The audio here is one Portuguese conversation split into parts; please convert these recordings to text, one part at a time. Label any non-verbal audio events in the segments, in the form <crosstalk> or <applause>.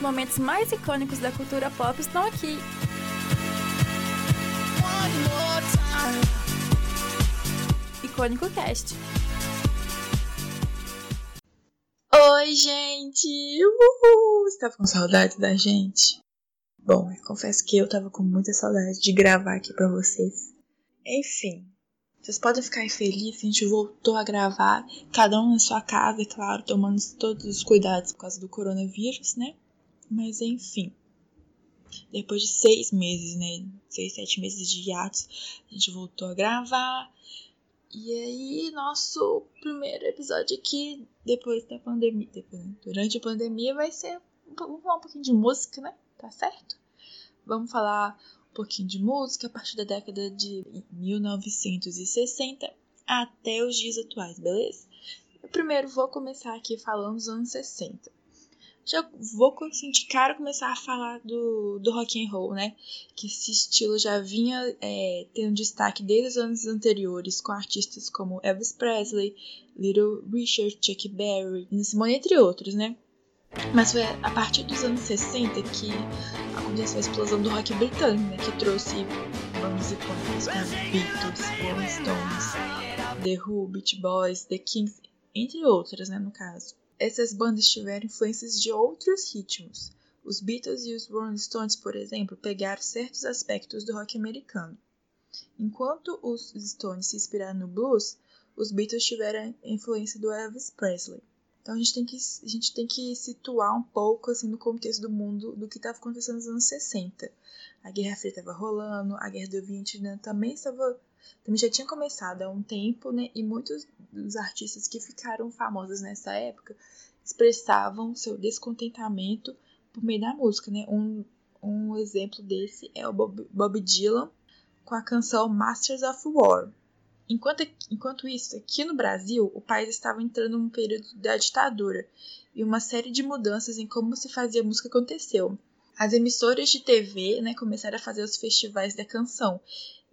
os momentos mais icônicos da cultura pop estão aqui. Icônico Cast. Oi, gente! Uhul! Você tava com saudade da gente? Bom, eu confesso que eu tava com muita saudade de gravar aqui pra vocês. Enfim, vocês podem ficar felizes a gente voltou a gravar, cada um na sua casa, é claro, tomando todos os cuidados por causa do coronavírus, né? Mas enfim, depois de seis meses, né? Seis, sete meses de hiatos, a gente voltou a gravar. E aí, nosso primeiro episódio aqui, depois da pandemia, depois, durante a pandemia, vai ser. Vamos falar um pouquinho de música, né? Tá certo? Vamos falar um pouquinho de música a partir da década de 1960 até os dias atuais, beleza? Eu primeiro vou começar aqui falando dos anos 60. Já vou assim, de cara começar a falar do, do rock and roll, né? Que esse estilo já vinha é, tendo destaque desde os anos anteriores com artistas como Elvis Presley, Little Richard, Chuck Berry, Simone, entre outros, né? Mas foi a partir dos anos 60 que aconteceu a explosão do rock britânico, né, que trouxe bandas icônicas como Beatles, Rolling Stones, The Who, Beach Boys, The Kings, entre outras, né, no caso. Essas bandas tiveram influências de outros ritmos. Os Beatles e os Rolling Stones, por exemplo, pegaram certos aspectos do rock americano. Enquanto os Stones se inspiraram no blues, os Beatles tiveram a influência do Elvis Presley. Então a gente tem que, a gente tem que situar um pouco assim no contexto do mundo do que estava acontecendo nos anos 60. A Guerra Fria estava rolando, a Guerra do Vietnã também estava também já tinha começado há um tempo, né? E muitos dos artistas que ficaram famosos nessa época expressavam seu descontentamento por meio da música, né? Um, um exemplo desse é o Bob, Bob Dylan com a canção Masters of War, Enquanto, enquanto isso, aqui no Brasil, o país estava entrando num período da ditadura e uma série de mudanças em como se fazia música aconteceu. As emissoras de TV né, começaram a fazer os festivais da canção.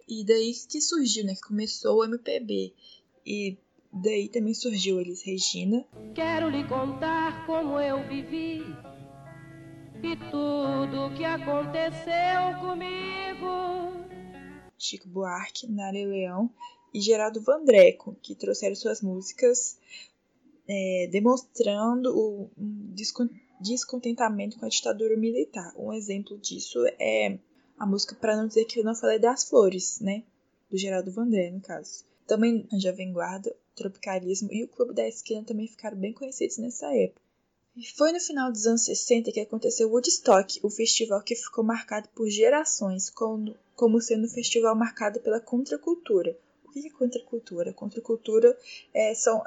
E daí que surgiu, né? Que começou o MPB. E daí também surgiu eles Regina. Quero lhe contar como eu vivi e tudo que aconteceu comigo. Chico Buarque, Nara Leão e Geraldo Vandreco, que trouxeram suas músicas é, demonstrando o descontentamento com a ditadura militar. Um exemplo disso é a música Para Não Dizer Que Eu Não Falei das Flores, né? Do Geraldo Vandré, no caso. Também a Jovem Guarda, Tropicalismo e o Clube da Esquina também ficaram bem conhecidos nessa época. E foi no final dos anos 60 que aconteceu Woodstock, o festival que ficou marcado por gerações como, como sendo um festival marcado pela contracultura, o que é contracultura? Contracultura é, são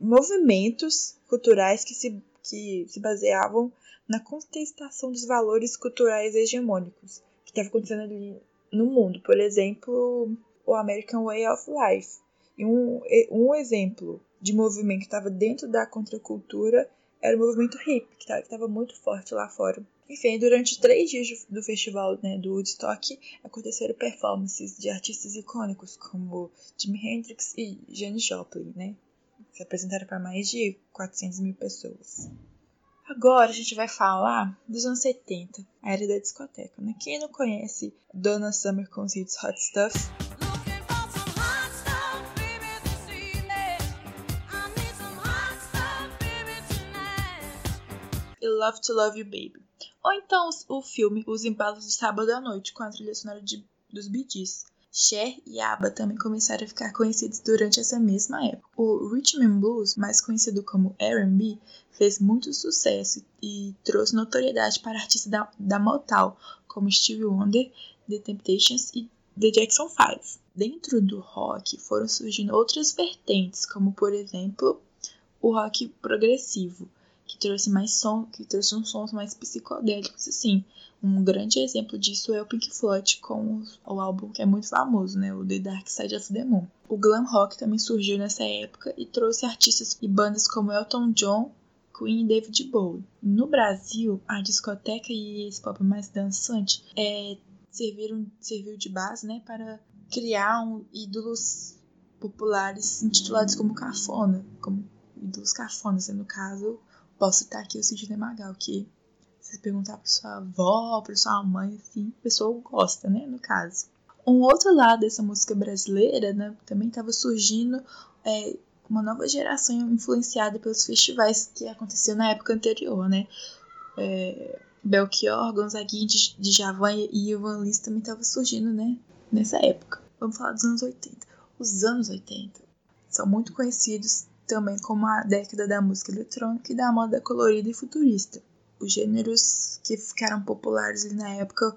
movimentos culturais que se, que se baseavam na contestação dos valores culturais hegemônicos que estavam acontecendo ali no mundo. Por exemplo, o American Way of Life. E um, um exemplo de movimento que estava dentro da contracultura era o movimento hip, que estava muito forte lá fora. Enfim, durante três dias do festival né, do Woodstock aconteceram performances de artistas icônicos como Jimi Hendrix e Janis Joplin, né? Se apresentaram para mais de 400 mil pessoas. Agora a gente vai falar dos anos 70, a era da discoteca. Né? Quem não conhece Donna Summer com os hits Hot Stuff? E Love to Love You Baby. Ou então o filme Os Embalos de Sábado à Noite, com a trilha sonora de, dos Bee Gees. Cher e ABBA também começaram a ficar conhecidos durante essa mesma época. O Rhythm and Blues, mais conhecido como R&B, fez muito sucesso e trouxe notoriedade para artistas da, da Motown, como Stevie Wonder, The Temptations e The Jackson 5. Dentro do rock foram surgindo outras vertentes, como por exemplo o rock progressivo, que trouxe mais som, que trouxe uns sons mais psicodélicos, assim. Um grande exemplo disso é o Pink Floyd com o álbum que é muito famoso, né, o The Dark Side of the Moon. O glam rock também surgiu nessa época e trouxe artistas e bandas como Elton John, Queen e David Bowie. No Brasil, a discoteca e esse pop mais dançante é, serviram, serviu de base né, para criar um, ídolos populares intitulados como cafona, como ídolos cafonas, né, no caso Posso citar aqui o Sidney Magal, que você perguntar pra sua avó, pra sua mãe, assim, a pessoa gosta, né? No caso. Um outro lado dessa música brasileira, né? Também estava surgindo é, uma nova geração influenciada pelos festivais que aconteciam na época anterior, né? É, Belchior, Gonzaguinha, Djavan e Ivan Lins também estavam surgindo, né? Nessa época. Vamos falar dos anos 80. Os anos 80 são muito conhecidos também como a década da música eletrônica e da moda colorida e futurista. Os gêneros que ficaram populares ali na época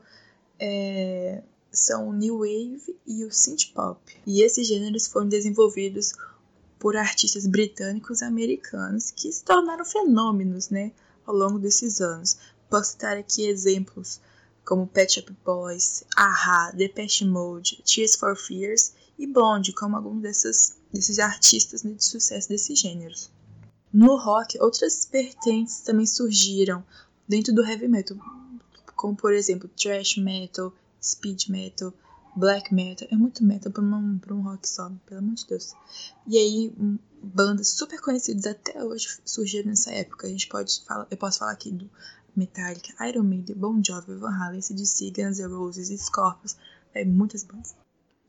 é, são o New Wave e o Synth Pop. E esses gêneros foram desenvolvidos por artistas britânicos e americanos que se tornaram fenômenos né, ao longo desses anos. Posso citar aqui exemplos como Pet Shop Boys, A-ha, Depeche Mode, Tears for Fears e Blonde, como alguns desses, desses artistas né, de sucesso desses gêneros. No rock, outras vertentes também surgiram dentro do heavy metal, como por exemplo thrash metal, speed metal, black metal. É muito metal para um, um rock só, pelo amor de Deus. E aí, bandas super conhecidas até hoje surgiram nessa época. A gente pode falar, eu posso falar aqui do Metallica, Iron Maiden, Bon Jovi, Van Halen, CDC, Guns N' Roses, Scorpions, é, muitas bandas.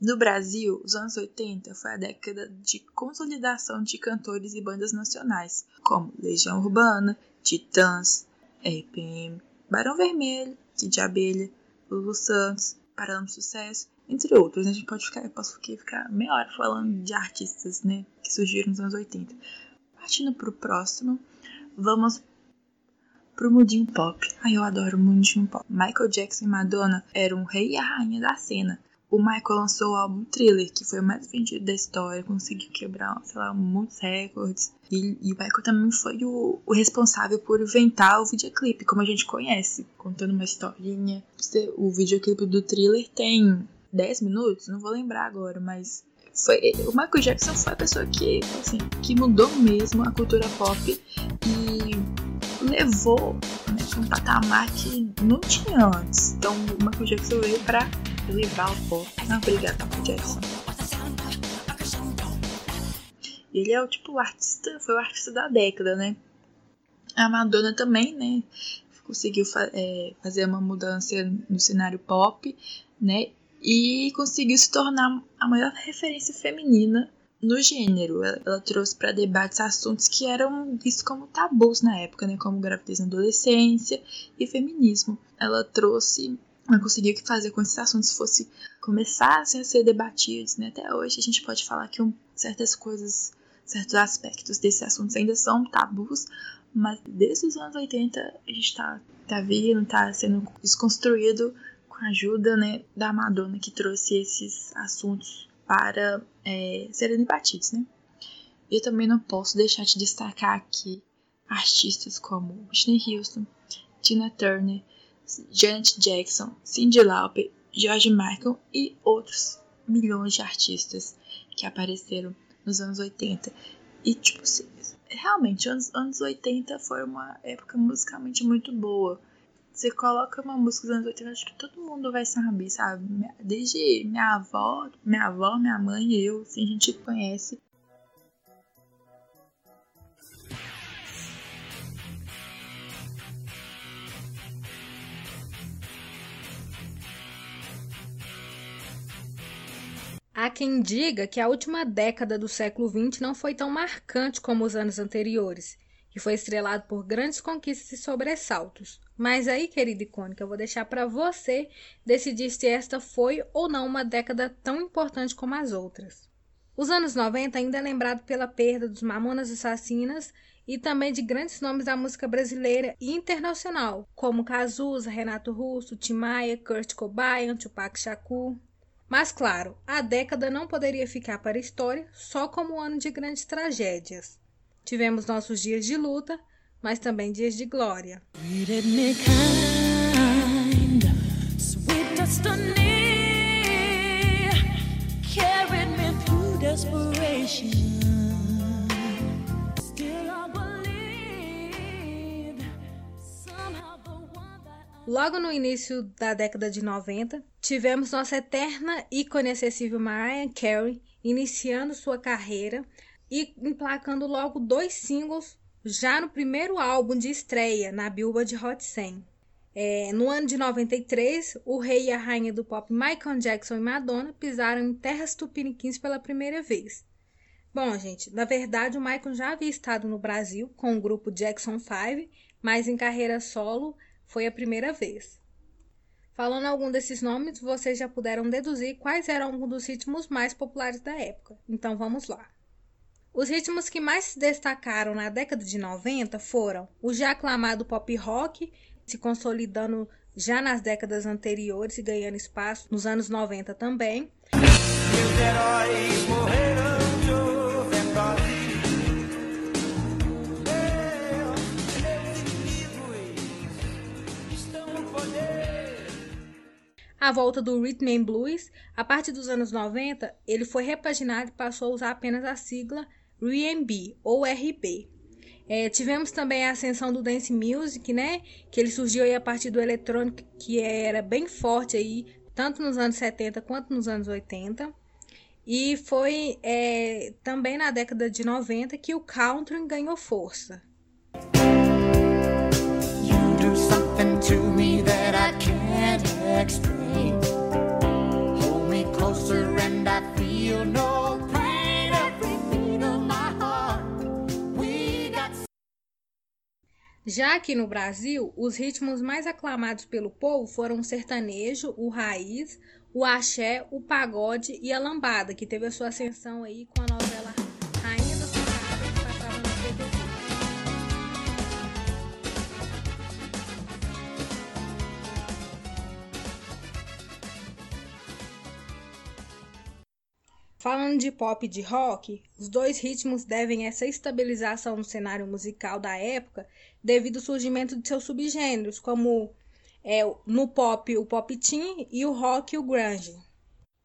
No Brasil, os anos 80 foi a década de consolidação de cantores e bandas nacionais, como Legião Urbana, Titãs, RPM, Barão Vermelho, Kid Abelha, Lulu Santos, Paralama Sucesso, entre outros. A gente pode ficar, eu posso ficar meia hora falando de artistas né, que surgiram nos anos 80. Partindo para o próximo, vamos pro mundinho pop. Ai, eu adoro o mundinho pop. Michael Jackson e Madonna eram o rei e a rainha da cena. O Michael lançou o álbum Thriller, que foi o mais vendido da história, conseguiu quebrar, sei lá, muitos recordes. E, e o Michael também foi o, o, responsável por inventar o videoclipe, como a gente conhece, contando uma historinha. O videoclipe do Thriller tem 10 minutos, não vou lembrar agora, mas foi, o Michael Jackson foi a pessoa que, assim, que mudou mesmo a cultura pop e levou né, um patamar que não tinha antes. Então o Michael Jackson veio para o pop. Não, obrigada, Jackson. Ele é o tipo o artista, foi o artista da década, né? A Madonna também, né? Conseguiu fa é, fazer uma mudança no cenário pop, né? e conseguiu se tornar a maior referência feminina no gênero. Ela, ela trouxe para debates assuntos que eram vistos como tabus na época, né, como gravidez na adolescência e feminismo. Ela trouxe, ela conseguiu fazer com que esses assuntos fossem começassem a ser debatidos, né? Até hoje a gente pode falar que um, certas coisas, certos aspectos desses assuntos ainda são tabus, mas desde os anos 80 a gente está tá vendo, está sendo desconstruído com a ajuda né, da Madonna que trouxe esses assuntos para é, serem debatidos, né? Eu também não posso deixar de destacar aqui artistas como Whitney Houston, Tina Turner, Janet Jackson, Cyndi Lauper, George Michael e outros milhões de artistas que apareceram nos anos 80. E, tipo, realmente, anos, anos 80 foi uma época musicalmente muito boa. Você coloca uma música dos anos 80, acho que todo mundo vai saber, sabe? Desde minha avó, minha avó, minha mãe e eu, assim, a gente conhece. Quem diga que a última década do século XX não foi tão marcante como os anos anteriores, que foi estrelado por grandes conquistas e sobressaltos. Mas aí, querida icônica, eu vou deixar para você decidir se esta foi ou não uma década tão importante como as outras. Os anos 90 ainda é lembrado pela perda dos Mamonas Assassinas e também de grandes nomes da música brasileira e internacional, como Cazuza, Renato Russo, Tim Maia, Kurt Cobain, Tupac Shakur. Mas claro, a década não poderia ficar para a história só como um ano de grandes tragédias. Tivemos nossos dias de luta, mas também dias de glória. Logo no início da década de 90, tivemos nossa eterna ícone acessível Mariah Carey iniciando sua carreira e emplacando logo dois singles já no primeiro álbum de estreia na Billboard Hot 100. É, no ano de 93, o rei e a rainha do pop Michael Jackson e Madonna pisaram em terras tupiniquins pela primeira vez. Bom, gente, na verdade o Michael já havia estado no Brasil com o grupo Jackson 5, mas em carreira solo foi a primeira vez. Falando algum desses nomes, vocês já puderam deduzir quais eram alguns dos ritmos mais populares da época. Então vamos lá. Os ritmos que mais se destacaram na década de 90 foram o já aclamado pop rock, se consolidando já nas décadas anteriores e ganhando espaço nos anos 90 também. Meus heróis morreram A volta do Rhythm and Blues, a partir dos anos 90, ele foi repaginado e passou a usar apenas a sigla R&B ou RB. É, tivemos também a ascensão do dance music, né? Que ele surgiu aí a partir do eletrônico, que era bem forte aí, tanto nos anos 70 quanto nos anos 80. E foi é, também na década de 90 que o country ganhou força. You do something to me that I can't explain. Closer and I feel no Já aqui no Brasil, os ritmos mais aclamados pelo povo foram o sertanejo, o raiz, o axé, o pagode e a lambada, que teve a sua ascensão aí com a novela Falando de pop e de rock, os dois ritmos devem essa estabilização no cenário musical da época devido ao surgimento de seus subgêneros, como é, no pop o pop teen e o rock o grunge,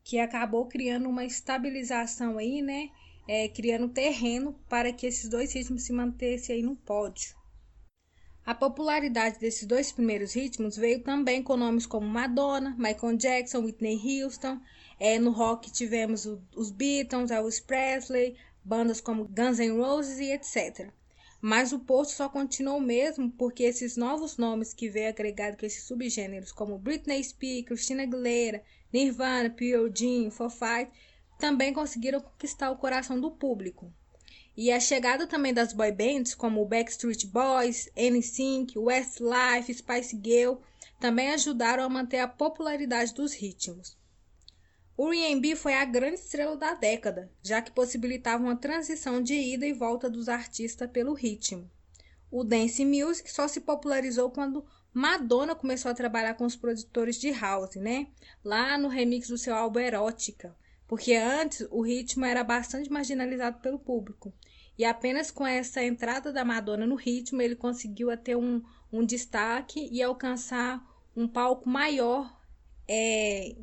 que acabou criando uma estabilização aí, né? É, criando terreno para que esses dois ritmos se mantessem aí no pódio. A popularidade desses dois primeiros ritmos veio também com nomes como Madonna, Michael Jackson, Whitney Houston. É, no rock tivemos o, os Beatles, Elvis Presley, bandas como Guns N' Roses e etc. Mas o posto só continuou mesmo porque esses novos nomes que veio agregado com esses subgêneros, como Britney Spears, Christina Aguilera, Nirvana, Pearl Jam, Foo Fighters, também conseguiram conquistar o coração do público. E a chegada também das boy bands, como Backstreet Boys, NSYNC, Westlife, Spice Girl, também ajudaram a manter a popularidade dos ritmos. O R&B foi a grande estrela da década, já que possibilitava uma transição de ida e volta dos artistas pelo ritmo. O dance music só se popularizou quando Madonna começou a trabalhar com os produtores de house, né? Lá no remix do seu álbum Erótica, porque antes o ritmo era bastante marginalizado pelo público. E apenas com essa entrada da Madonna no ritmo, ele conseguiu ter um, um destaque e alcançar um palco maior é,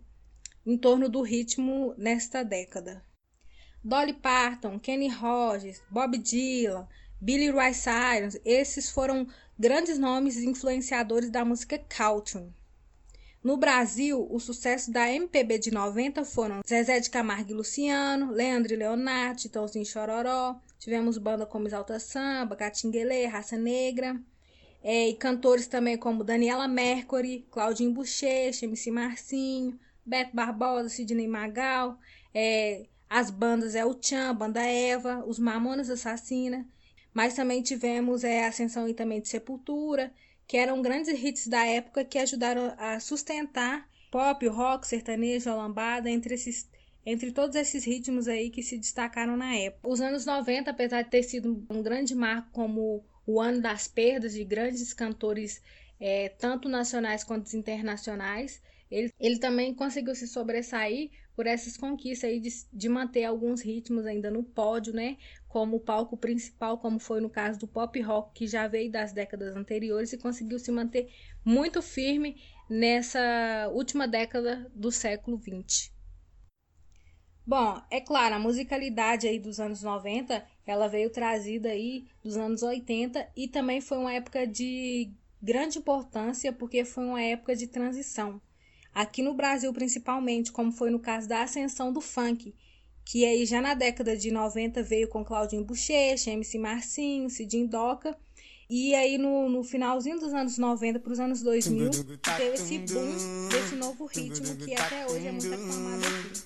em torno do ritmo nesta década. Dolly Parton, Kenny Rogers, Bob Dylan, Billy Ray Cyrus, esses foram grandes nomes influenciadores da música country. No Brasil, o sucesso da MPB de 90 foram Zezé de Camargo e Luciano, Leandro e Leonardo, Titãozinho Chororó, tivemos banda como Exalta Samba, Catinguelê, Raça Negra, é, e cantores também como Daniela Mercury, Claudinho Bochecha, MC Marcinho, Beto Barbosa, Sidney Magal, é, as bandas é o Tchan, Banda Eva, os Mamonas Assassina, mas também tivemos é, a ascensão e também de Sepultura, que eram grandes hits da época que ajudaram a sustentar pop, rock, sertanejo, a lambada, entre esses entre todos esses ritmos aí que se destacaram na época. Os anos 90, apesar de ter sido um grande marco como o ano das perdas de grandes cantores, é, tanto nacionais quanto internacionais, ele, ele também conseguiu se sobressair por essas conquistas aí de, de manter alguns ritmos ainda no pódio, né? Como o palco principal, como foi no caso do pop rock, que já veio das décadas anteriores e conseguiu se manter muito firme nessa última década do século XX. Bom, é claro, a musicalidade aí dos anos 90, ela veio trazida aí dos anos 80 e também foi uma época de grande importância porque foi uma época de transição aqui no Brasil principalmente, como foi no caso da ascensão do funk, que aí já na década de 90 veio com Claudinho Bochecha, MC Marcinho, Cidinho Doca, E aí no, no finalzinho dos anos 90 para os anos 2000, teve esse boom desse novo ritmo que até hoje é muito aclamado aqui.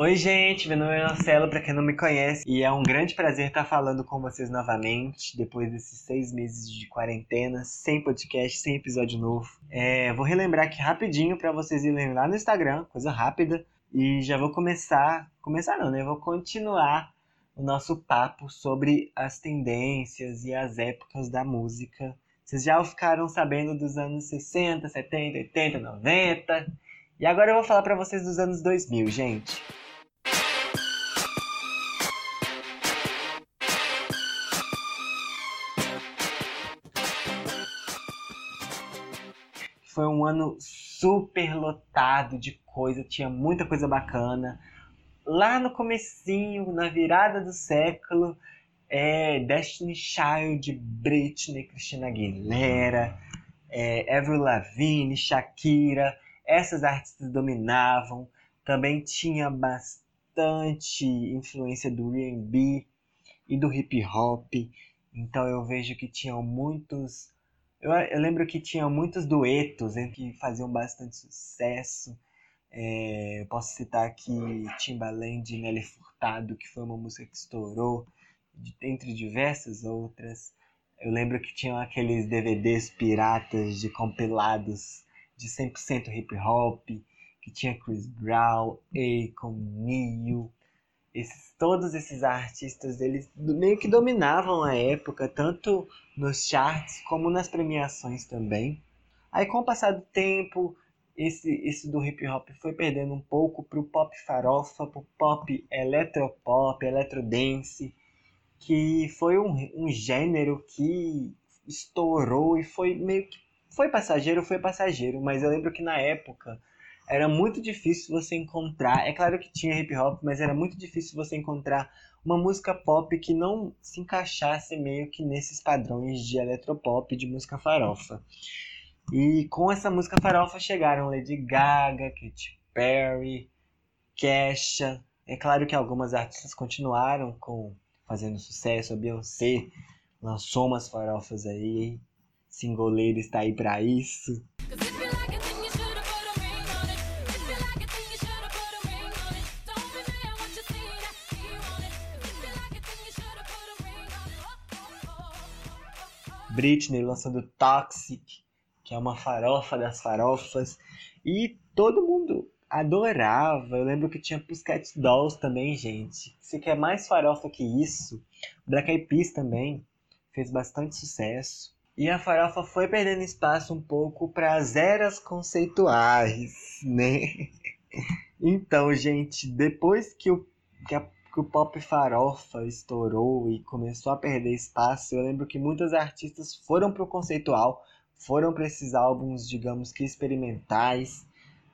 Oi, gente, meu nome é Marcelo, para quem não me conhece, e é um grande prazer estar falando com vocês novamente, depois desses seis meses de quarentena, sem podcast, sem episódio novo. É, vou relembrar aqui rapidinho para vocês irem lá no Instagram, coisa rápida, e já vou começar, começar não, né? Vou continuar o nosso papo sobre as tendências e as épocas da música. Vocês já ficaram sabendo dos anos 60, 70, 80, 90, e agora eu vou falar para vocês dos anos 2000, gente. Foi um ano super lotado de coisa, tinha muita coisa bacana. Lá no comecinho, na virada do século, é, Destiny Child, Britney, Christina Aguilera, é, Avril Lavigne, Shakira, essas artistas dominavam. Também tinha bastante influência do R&B e do hip hop. Então eu vejo que tinham muitos eu, eu lembro que tinha muitos duetos hein, que faziam bastante sucesso. É, eu posso citar aqui Timbaland e Nelly Furtado, que foi uma música que estourou, de, entre diversas outras. Eu lembro que tinham aqueles DVDs piratas de compilados de 100% hip hop, que tinha Chris Brown, Akon, Neil, esses, todos esses artistas, eles meio que dominavam a época, tanto nos charts como nas premiações também. Aí com o passar do tempo, esse, esse do hip hop foi perdendo um pouco pro pop farofa, pro pop eletropop, eletrodance, que foi um, um gênero que estourou e foi meio que foi passageiro, foi passageiro, mas eu lembro que na época era muito difícil você encontrar. É claro que tinha hip hop, mas era muito difícil você encontrar uma música pop que não se encaixasse meio que nesses padrões de eletropop, de música farofa. E com essa música farofa chegaram Lady Gaga, Katy Perry, Kesha. É claro que algumas artistas continuaram com fazendo sucesso. A Beyoncé lançou umas farofas aí. Singoleiro está aí para isso. Britney lançando Toxic, que é uma farofa das farofas. E todo mundo adorava. Eu lembro que tinha Pussycat Dolls também, gente. Se quer mais farofa que isso, Black Eyed Peas também fez bastante sucesso. E a farofa foi perdendo espaço um pouco para as eras conceituais, né? <laughs> Então, gente, depois que, o, que a que o pop farofa estourou e começou a perder espaço, eu lembro que muitos artistas foram pro conceitual, foram para esses álbuns, digamos que experimentais.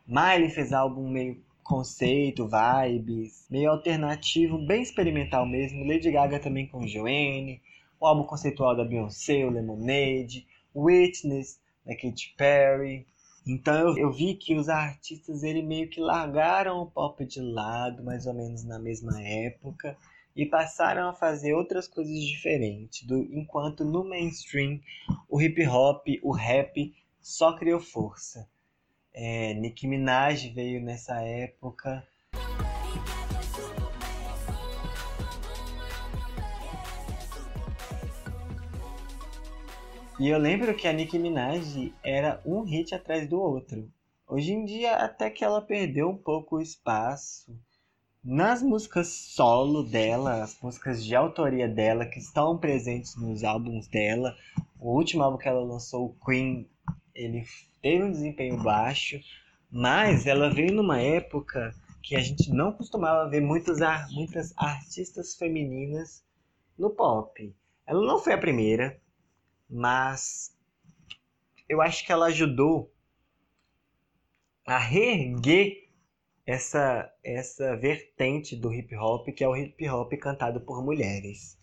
Miley fez álbum meio conceito, vibes, meio alternativo, bem experimental mesmo. Lady Gaga também com Joanne, o álbum conceitual da Beyoncé, o Lemonade, Witness, da Katy Perry. Então eu, eu vi que os artistas ele meio que largaram o pop de lado, mais ou menos na mesma época, e passaram a fazer outras coisas diferentes. Do, enquanto no mainstream o hip hop, o rap só criou força. É, Nicki Minaj veio nessa época. E eu lembro que a Nicki Minaj era um hit atrás do outro. Hoje em dia, até que ela perdeu um pouco o espaço. Nas músicas solo dela, as músicas de autoria dela, que estão presentes nos álbuns dela, o último álbum que ela lançou, o Queen, ele teve um desempenho baixo, mas ela veio numa época que a gente não costumava ver muitas, muitas artistas femininas no pop. Ela não foi a primeira, mas eu acho que ela ajudou a reerguer essa, essa vertente do hip hop, que é o hip hop cantado por mulheres.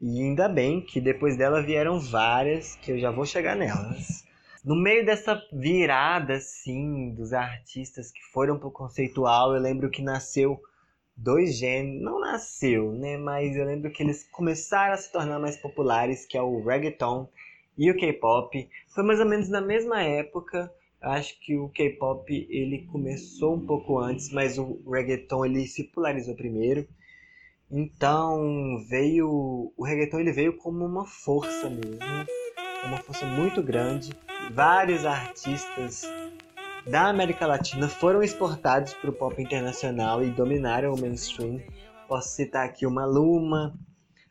E ainda bem que depois dela vieram várias, que eu já vou chegar nelas. No meio dessa virada, assim, dos artistas que foram pro conceitual, eu lembro que nasceu dois gêneros, não nasceu, né? Mas eu lembro que eles começaram a se tornar mais populares, que é o reggaeton e o K-pop. Foi mais ou menos na mesma época. Acho que o K-pop ele começou um pouco antes, mas o reggaeton ele se popularizou primeiro. Então veio o reggaeton ele veio como uma força mesmo, uma força muito grande vários artistas da América Latina foram exportados para o pop internacional e dominaram o mainstream. Posso citar aqui o Maluma,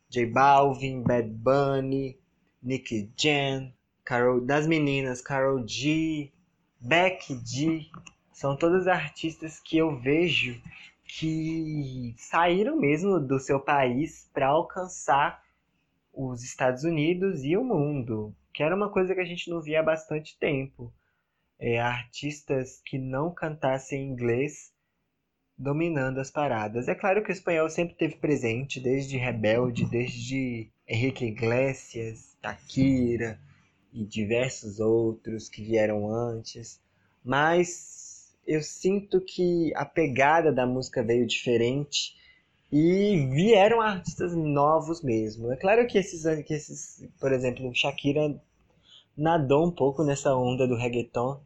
J Balvin, Bad Bunny, Nicky Jam, Carol, das meninas Carol G, Becky G. São todos artistas que eu vejo que saíram mesmo do seu país para alcançar os Estados Unidos e o mundo que era uma coisa que a gente não via há bastante tempo. É, artistas que não cantassem inglês dominando as paradas. É claro que o espanhol sempre teve presente, desde Rebelde, desde Henrique Iglesias, Takira e diversos outros que vieram antes, mas eu sinto que a pegada da música veio diferente e vieram artistas novos mesmo. É claro que esses, que esses por exemplo, Shakira nadou um pouco nessa onda do reggaeton,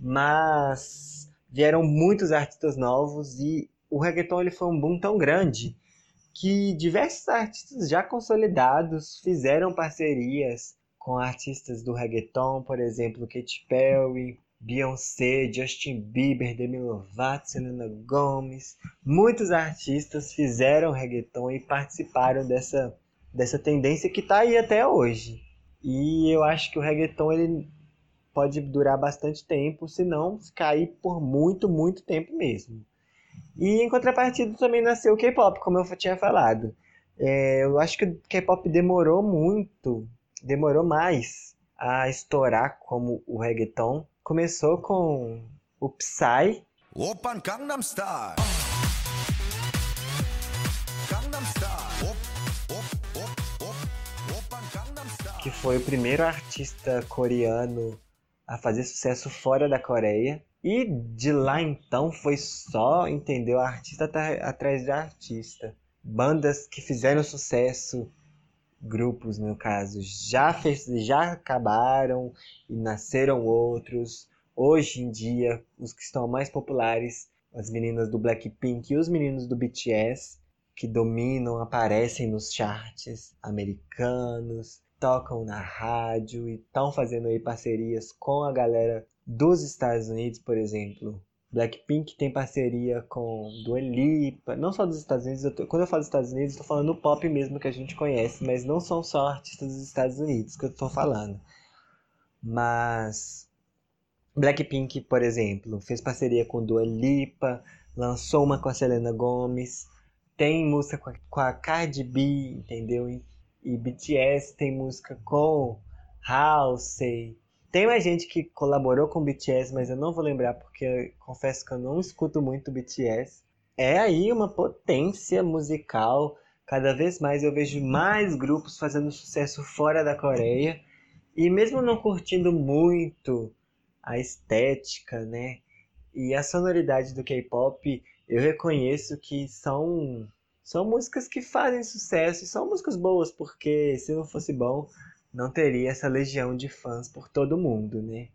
mas vieram muitos artistas novos e o reggaeton ele foi um boom tão grande que diversos artistas já consolidados fizeram parcerias com artistas do reggaeton, por exemplo, Katy Perry, Beyoncé, Justin Bieber, Demi Lovato, Selena Gomez. Muitos artistas fizeram reggaeton e participaram dessa, dessa tendência que está aí até hoje. E eu acho que o reggaeton ele pode durar bastante tempo, se não cair por muito, muito tempo mesmo. E em contrapartida também nasceu o K-pop, como eu tinha falado. É, eu acho que o K-pop demorou muito, demorou mais a estourar como o reggaeton. Começou com o Psy. Open Gangnam Style. que foi o primeiro artista coreano a fazer sucesso fora da Coreia. E de lá então foi só, entendeu? Artista atrás de artista. Bandas que fizeram sucesso, grupos no caso, já, fez, já acabaram e nasceram outros. Hoje em dia, os que estão mais populares, as meninas do Blackpink e os meninos do BTS, que dominam, aparecem nos charts americanos tocam na rádio e estão fazendo aí parcerias com a galera dos Estados Unidos, por exemplo. Blackpink tem parceria com Dua Lipa, não só dos Estados Unidos, eu tô, quando eu falo dos Estados Unidos, estou falando do pop mesmo que a gente conhece, mas não são só artistas dos Estados Unidos que eu estou falando. Mas Blackpink, por exemplo, fez parceria com Dua Lipa, lançou uma com a Selena Gomez, tem música com a, com a Cardi B, entendeu? E BTS tem música com Halsey. Tem mais gente que colaborou com BTS, mas eu não vou lembrar porque confesso que eu não escuto muito BTS. É aí uma potência musical. Cada vez mais eu vejo mais grupos fazendo sucesso fora da Coreia. E mesmo não curtindo muito a estética, né? E a sonoridade do K-pop, eu reconheço que são são músicas que fazem sucesso e são músicas boas, porque se não fosse bom, não teria essa legião de fãs por todo mundo, né?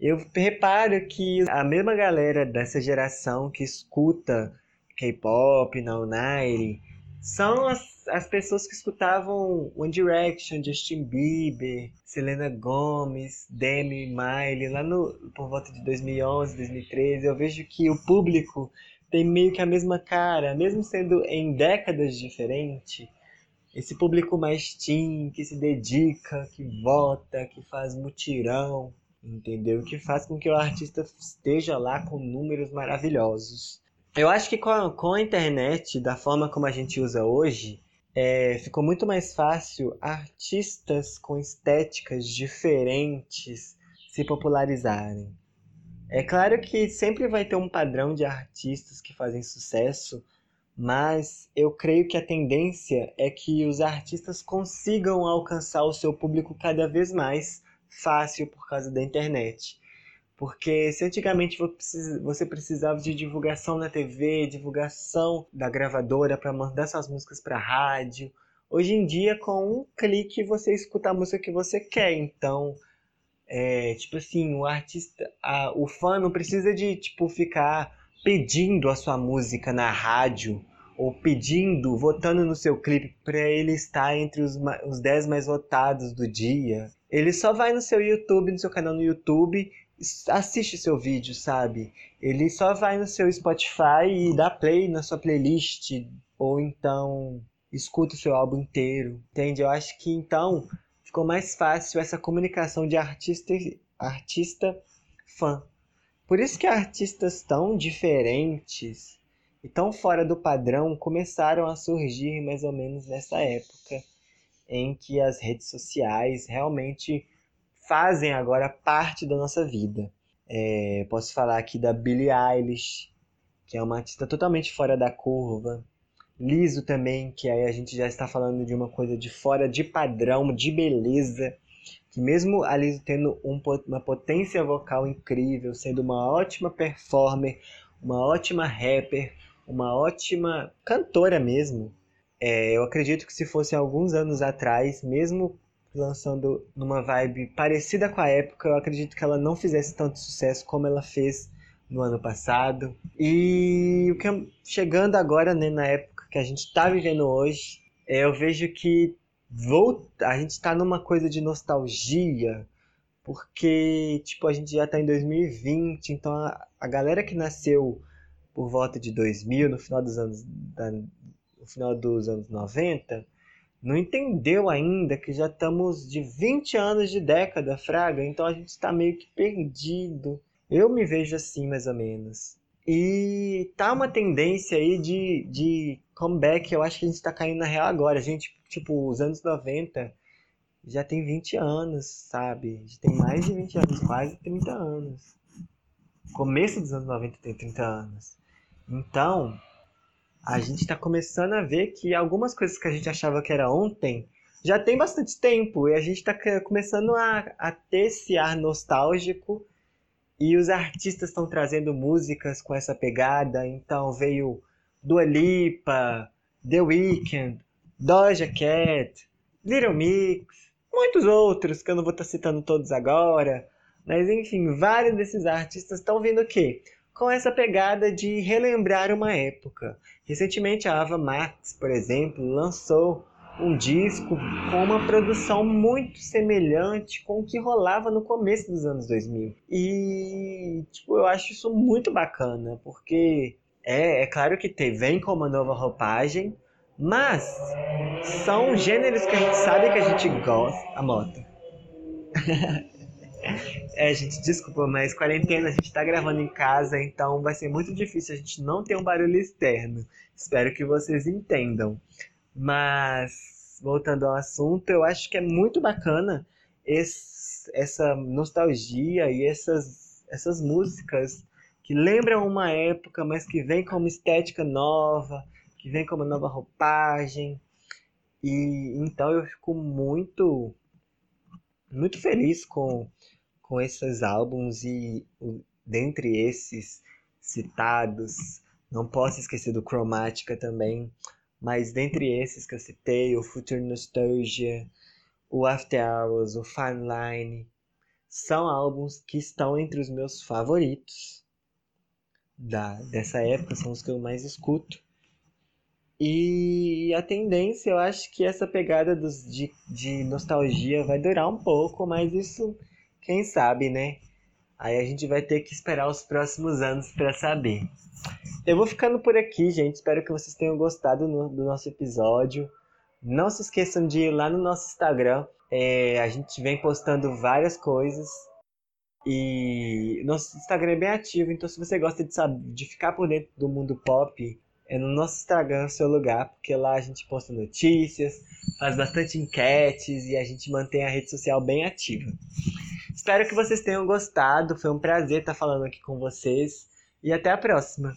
Eu reparo que a mesma galera dessa geração que escuta K-pop, Night, são as, as pessoas que escutavam One Direction, Justin Bieber, Selena Gomez, Demi, Miley, lá no, por volta de 2011, 2013. Eu vejo que o público tem meio que a mesma cara, mesmo sendo em décadas diferentes. Esse público mais teen, que se dedica, que vota, que faz mutirão, entendeu? Que faz com que o artista esteja lá com números maravilhosos. Eu acho que com a, com a internet, da forma como a gente usa hoje, é, ficou muito mais fácil artistas com estéticas diferentes se popularizarem. É claro que sempre vai ter um padrão de artistas que fazem sucesso, mas eu creio que a tendência é que os artistas consigam alcançar o seu público cada vez mais fácil por causa da internet. Porque se antigamente você precisava de divulgação na TV, divulgação da gravadora para mandar suas músicas para rádio, hoje em dia com um clique você escuta a música que você quer. Então, é, tipo assim, o artista, a, o fã não precisa de tipo ficar pedindo a sua música na rádio ou pedindo, votando no seu clipe para ele estar entre os, os 10 mais votados do dia. Ele só vai no seu YouTube, no seu canal no YouTube assiste seu vídeo, sabe? Ele só vai no seu Spotify e dá play na sua playlist, ou então escuta o seu álbum inteiro, entende? Eu acho que então ficou mais fácil essa comunicação de artista artista fã. Por isso que artistas tão diferentes e tão fora do padrão começaram a surgir mais ou menos nessa época em que as redes sociais realmente fazem agora parte da nossa vida. É, posso falar aqui da Billie Eilish, que é uma artista totalmente fora da curva. Liso também, que aí a gente já está falando de uma coisa de fora de padrão, de beleza. Que mesmo a Liso tendo um, uma potência vocal incrível, sendo uma ótima performer, uma ótima rapper, uma ótima cantora mesmo. É, eu acredito que se fosse alguns anos atrás, mesmo lançando numa vibe parecida com a época. Eu acredito que ela não fizesse tanto sucesso como ela fez no ano passado. E o que chegando agora, né, na época que a gente está vivendo hoje, é, eu vejo que volta, a gente está numa coisa de nostalgia, porque tipo a gente já está em 2020, então a, a galera que nasceu por volta de 2000, no final dos anos da, no final dos anos 90, não entendeu ainda que já estamos de 20 anos de década, Fraga, então a gente está meio que perdido. Eu me vejo assim, mais ou menos. E tá uma tendência aí de, de comeback, eu acho que a gente tá caindo na real agora. Gente, tipo, os anos 90 já tem 20 anos, sabe? Já tem mais de 20 anos, quase 30 anos. Começo dos anos 90 tem 30 anos. Então, a gente está começando a ver que algumas coisas que a gente achava que era ontem já tem bastante tempo e a gente está começando a, a ter esse ar nostálgico e os artistas estão trazendo músicas com essa pegada. Então veio Dua Lipa, The Weeknd, Doja Cat, Little Mix, muitos outros que eu não vou estar tá citando todos agora. Mas enfim, vários desses artistas estão vindo o quê? Com essa pegada de relembrar uma época. Recentemente a Ava Max, por exemplo, lançou um disco com uma produção muito semelhante com o que rolava no começo dos anos 2000. E tipo, eu acho isso muito bacana, porque é, é claro que tem, vem com uma nova roupagem, mas são gêneros que a gente sabe que a gente gosta. A moto. <laughs> É, gente, desculpa, mas quarentena a gente tá gravando em casa, então vai ser muito difícil a gente não ter um barulho externo. Espero que vocês entendam. Mas, voltando ao assunto, eu acho que é muito bacana esse, essa nostalgia e essas, essas músicas que lembram uma época, mas que vem com uma estética nova, que vem com uma nova roupagem. E então eu fico muito muito feliz com, com esses álbuns e dentre esses citados, não posso esquecer do Chromatica também, mas dentre esses que eu citei, o Future Nostalgia, o After Hours, o Fine Line, são álbuns que estão entre os meus favoritos da, dessa época, são os que eu mais escuto. E a tendência, eu acho que essa pegada dos, de, de nostalgia vai durar um pouco, mas isso, quem sabe, né? Aí a gente vai ter que esperar os próximos anos para saber. Eu vou ficando por aqui, gente. Espero que vocês tenham gostado no, do nosso episódio. Não se esqueçam de ir lá no nosso Instagram. É, a gente vem postando várias coisas. E nosso Instagram é bem ativo, então se você gosta de, saber, de ficar por dentro do mundo pop, é no nosso Instagram seu lugar, porque lá a gente posta notícias, faz bastante enquetes e a gente mantém a rede social bem ativa. Espero que vocês tenham gostado, foi um prazer estar falando aqui com vocês e até a próxima!